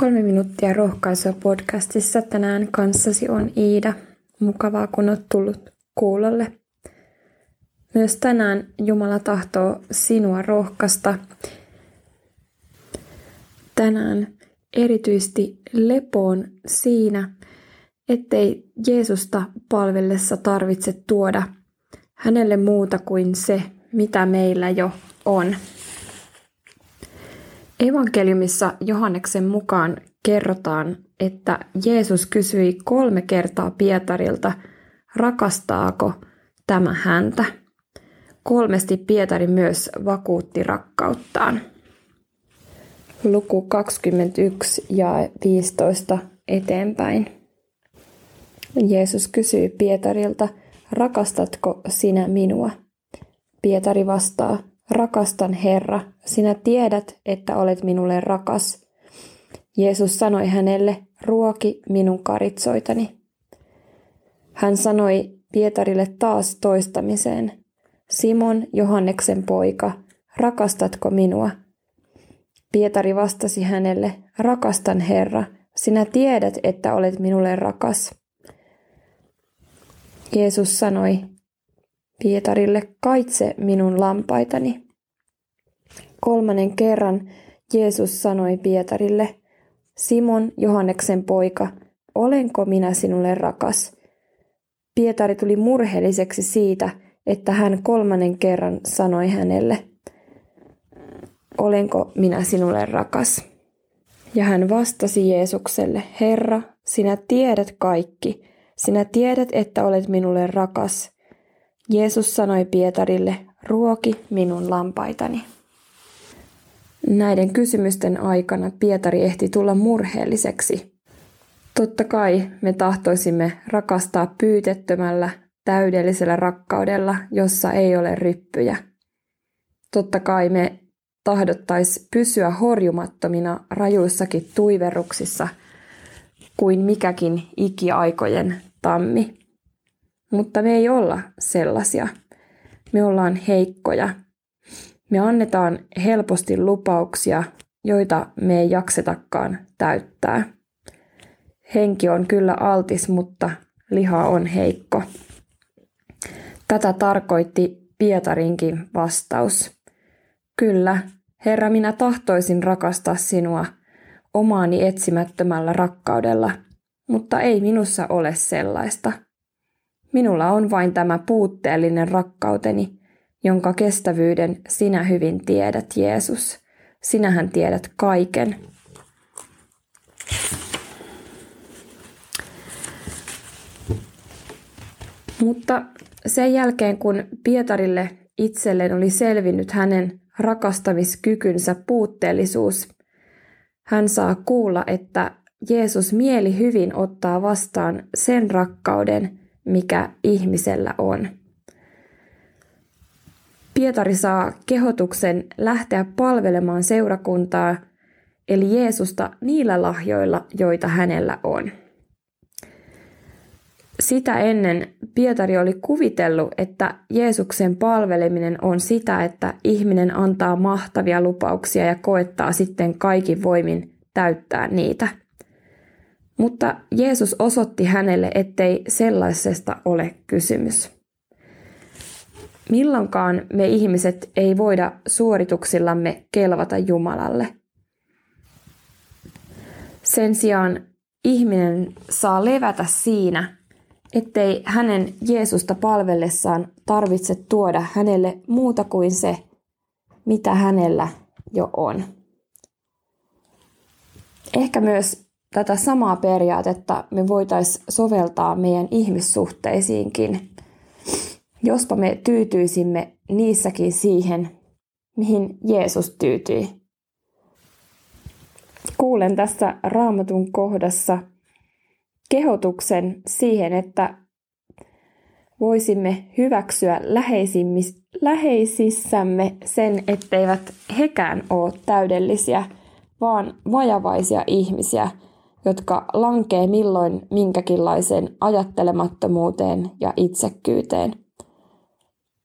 Kolme minuuttia rohkaisua podcastissa tänään kanssasi on Iida. Mukavaa, kun olet tullut kuulolle. Myös tänään Jumala tahtoo sinua rohkaista. Tänään erityisesti lepoon siinä, ettei Jeesusta palvellessa tarvitse tuoda hänelle muuta kuin se, mitä meillä jo on. Evankeliumissa Johanneksen mukaan kerrotaan, että Jeesus kysyi kolme kertaa Pietarilta, rakastaako tämä häntä. Kolmesti Pietari myös vakuutti rakkauttaan. Luku 21 ja 15 eteenpäin. Jeesus kysyy Pietarilta, rakastatko sinä minua? Pietari vastaa, Rakastan Herra, sinä tiedät, että olet minulle rakas. Jeesus sanoi hänelle, ruoki minun karitsoitani. Hän sanoi Pietarille taas toistamiseen, Simon Johanneksen poika, rakastatko minua? Pietari vastasi hänelle, rakastan Herra, sinä tiedät, että olet minulle rakas. Jeesus sanoi, Pietarille, kaitse minun lampaitani. Kolmannen kerran Jeesus sanoi Pietarille, Simon, Johanneksen poika, olenko minä sinulle rakas? Pietari tuli murheelliseksi siitä, että hän kolmannen kerran sanoi hänelle, olenko minä sinulle rakas? Ja hän vastasi Jeesukselle, Herra, sinä tiedät kaikki, sinä tiedät, että olet minulle rakas. Jeesus sanoi Pietarille, ruoki minun lampaitani. Näiden kysymysten aikana Pietari ehti tulla murheelliseksi. Totta kai me tahtoisimme rakastaa pyytettömällä, täydellisellä rakkaudella, jossa ei ole ryppyjä. Totta kai me tahdottais pysyä horjumattomina rajuissakin tuiveruksissa kuin mikäkin ikiaikojen tammi. Mutta me ei olla sellaisia. Me ollaan heikkoja. Me annetaan helposti lupauksia, joita me ei jaksetakaan täyttää. Henki on kyllä altis, mutta liha on heikko. Tätä tarkoitti Pietarinkin vastaus. Kyllä, Herra, minä tahtoisin rakastaa sinua omaani etsimättömällä rakkaudella, mutta ei minussa ole sellaista – Minulla on vain tämä puutteellinen rakkauteni, jonka kestävyyden sinä hyvin tiedät, Jeesus. Sinähän tiedät kaiken. Mutta sen jälkeen, kun Pietarille itselleen oli selvinnyt hänen rakastamiskykynsä puutteellisuus, hän saa kuulla, että Jeesus mieli hyvin ottaa vastaan sen rakkauden, mikä ihmisellä on. Pietari saa kehotuksen lähteä palvelemaan seurakuntaa, eli Jeesusta niillä lahjoilla, joita hänellä on. Sitä ennen Pietari oli kuvitellut, että Jeesuksen palveleminen on sitä, että ihminen antaa mahtavia lupauksia ja koettaa sitten kaikin voimin täyttää niitä – mutta Jeesus osoitti hänelle, ettei sellaisesta ole kysymys. Milloinkaan me ihmiset ei voida suorituksillamme kelvata Jumalalle. Sen sijaan ihminen saa levätä siinä, ettei hänen Jeesusta palvellessaan tarvitse tuoda hänelle muuta kuin se, mitä hänellä jo on. Ehkä myös tätä samaa periaatetta me voitaisiin soveltaa meidän ihmissuhteisiinkin, jospa me tyytyisimme niissäkin siihen, mihin Jeesus tyytyi. Kuulen tässä raamatun kohdassa kehotuksen siihen, että voisimme hyväksyä läheisissämme sen, etteivät hekään ole täydellisiä, vaan vajavaisia ihmisiä – jotka lankee milloin minkäkinlaiseen ajattelemattomuuteen ja itsekkyyteen.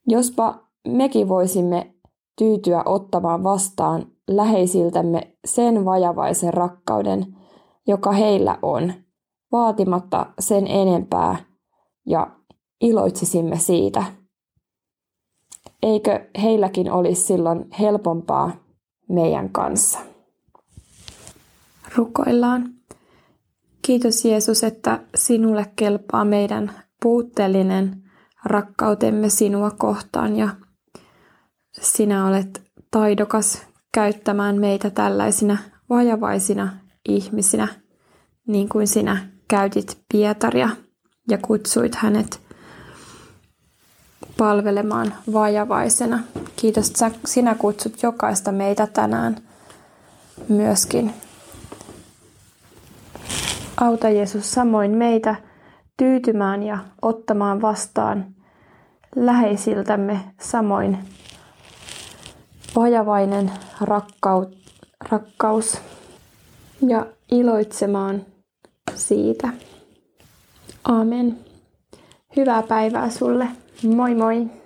Jospa mekin voisimme tyytyä ottamaan vastaan läheisiltämme sen vajavaisen rakkauden, joka heillä on, vaatimatta sen enempää ja iloitsisimme siitä. Eikö heilläkin olisi silloin helpompaa meidän kanssa? Rukoillaan. Kiitos Jeesus, että sinulle kelpaa meidän puutteellinen rakkautemme sinua kohtaan ja sinä olet taidokas käyttämään meitä tällaisina vajavaisina ihmisinä, niin kuin sinä käytit Pietaria ja kutsuit hänet palvelemaan vajavaisena. Kiitos, että sinä kutsut jokaista meitä tänään myöskin. Auta Jeesus samoin meitä tyytymään ja ottamaan vastaan läheisiltämme samoin vajavainen rakkaus, rakkaus ja iloitsemaan siitä. Amen. Hyvää päivää sulle. Moi moi!